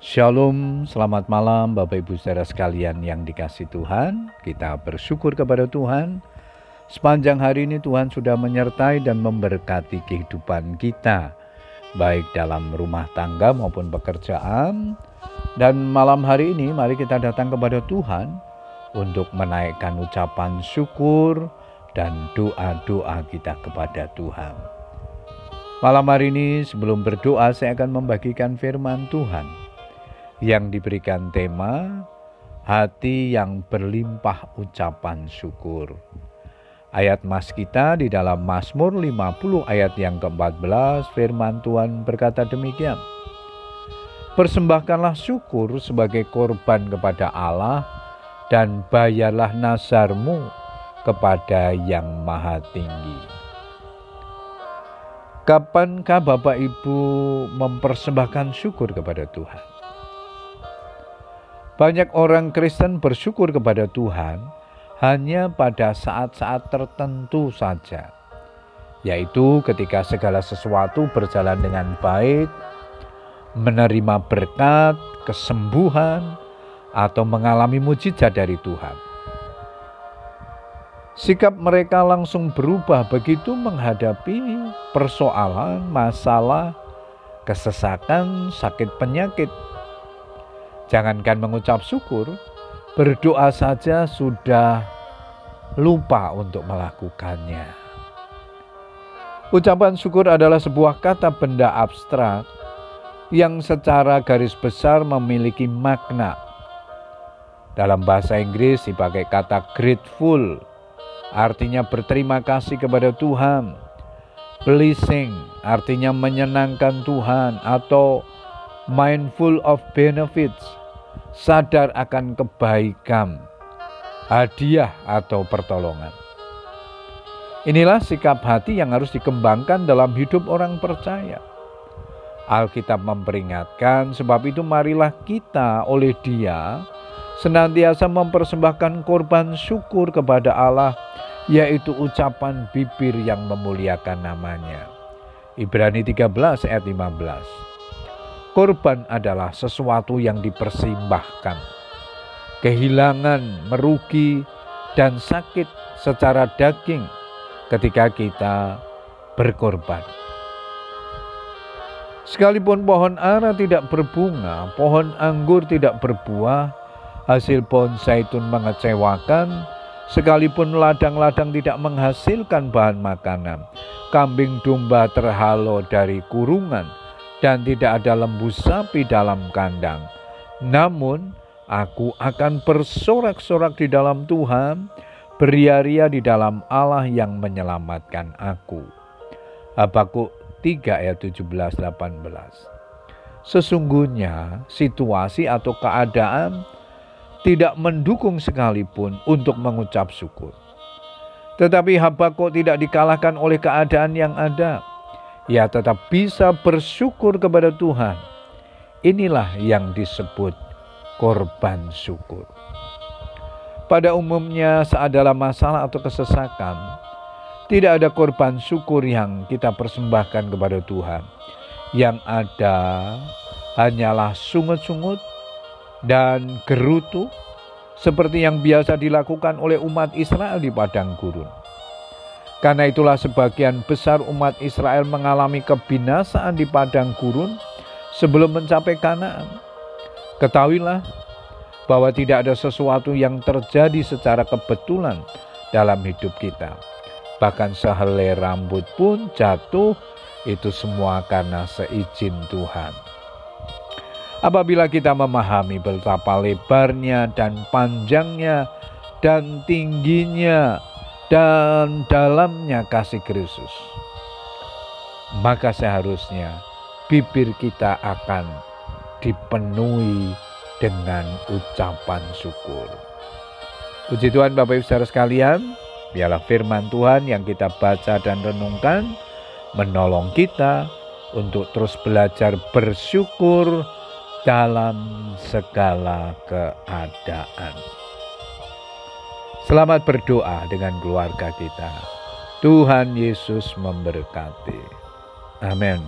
Shalom, selamat malam Bapak Ibu saudara sekalian yang dikasih Tuhan. Kita bersyukur kepada Tuhan. Sepanjang hari ini Tuhan sudah menyertai dan memberkati kehidupan kita. Baik dalam rumah tangga maupun pekerjaan. Dan malam hari ini mari kita datang kepada Tuhan untuk menaikkan ucapan syukur dan doa-doa kita kepada Tuhan. Malam hari ini sebelum berdoa saya akan membagikan firman Tuhan yang diberikan tema hati yang berlimpah ucapan syukur. Ayat mas kita di dalam Mazmur 50 ayat yang ke-14 firman Tuhan berkata demikian. Persembahkanlah syukur sebagai korban kepada Allah dan bayarlah nasarmu kepada yang maha tinggi. Kapankah Bapak Ibu mempersembahkan syukur kepada Tuhan? Banyak orang Kristen bersyukur kepada Tuhan hanya pada saat-saat tertentu saja, yaitu ketika segala sesuatu berjalan dengan baik, menerima berkat, kesembuhan, atau mengalami mujizat dari Tuhan. Sikap mereka langsung berubah begitu menghadapi persoalan, masalah, kesesakan, sakit penyakit, Jangankan mengucap syukur, berdoa saja sudah lupa untuk melakukannya. Ucapan syukur adalah sebuah kata benda abstrak yang secara garis besar memiliki makna. Dalam bahasa Inggris dipakai kata grateful, artinya berterima kasih kepada Tuhan. Blessing artinya menyenangkan Tuhan atau mindful of benefits sadar akan kebaikan, hadiah atau pertolongan. Inilah sikap hati yang harus dikembangkan dalam hidup orang percaya. Alkitab memperingatkan, sebab itu marilah kita oleh Dia senantiasa mempersembahkan korban syukur kepada Allah, yaitu ucapan bibir yang memuliakan namanya. Ibrani 13 ayat 15. Korban adalah sesuatu yang dipersembahkan. Kehilangan, merugi, dan sakit secara daging ketika kita berkorban. Sekalipun pohon ara tidak berbunga, pohon anggur tidak berbuah, hasil pohon zaitun mengecewakan, sekalipun ladang-ladang tidak menghasilkan bahan makanan, kambing domba terhalau dari kurungan, dan tidak ada lembu sapi dalam kandang. Namun, aku akan bersorak-sorak di dalam Tuhan, beria-ria di dalam Allah yang menyelamatkan aku. Habakuk 3 ayat 17 18. Sesungguhnya situasi atau keadaan tidak mendukung sekalipun untuk mengucap syukur. Tetapi Habakuk tidak dikalahkan oleh keadaan yang ada ia tetap bisa bersyukur kepada Tuhan. Inilah yang disebut korban syukur. Pada umumnya saat dalam masalah atau kesesakan, tidak ada korban syukur yang kita persembahkan kepada Tuhan. Yang ada hanyalah sungut-sungut dan gerutu seperti yang biasa dilakukan oleh umat Israel di padang gurun. Karena itulah sebagian besar umat Israel mengalami kebinasaan di padang gurun sebelum mencapai Kanaan. Ketahuilah bahwa tidak ada sesuatu yang terjadi secara kebetulan dalam hidup kita. Bahkan sehelai rambut pun jatuh itu semua karena seizin Tuhan. Apabila kita memahami betapa lebarnya dan panjangnya dan tingginya dan dalamnya kasih Kristus, maka seharusnya bibir kita akan dipenuhi dengan ucapan syukur. Puji Tuhan Bapak Ibu Saudara sekalian, biarlah firman Tuhan yang kita baca dan renungkan menolong kita untuk terus belajar bersyukur dalam segala keadaan. Selamat berdoa dengan keluarga kita. Tuhan Yesus memberkati. Amin.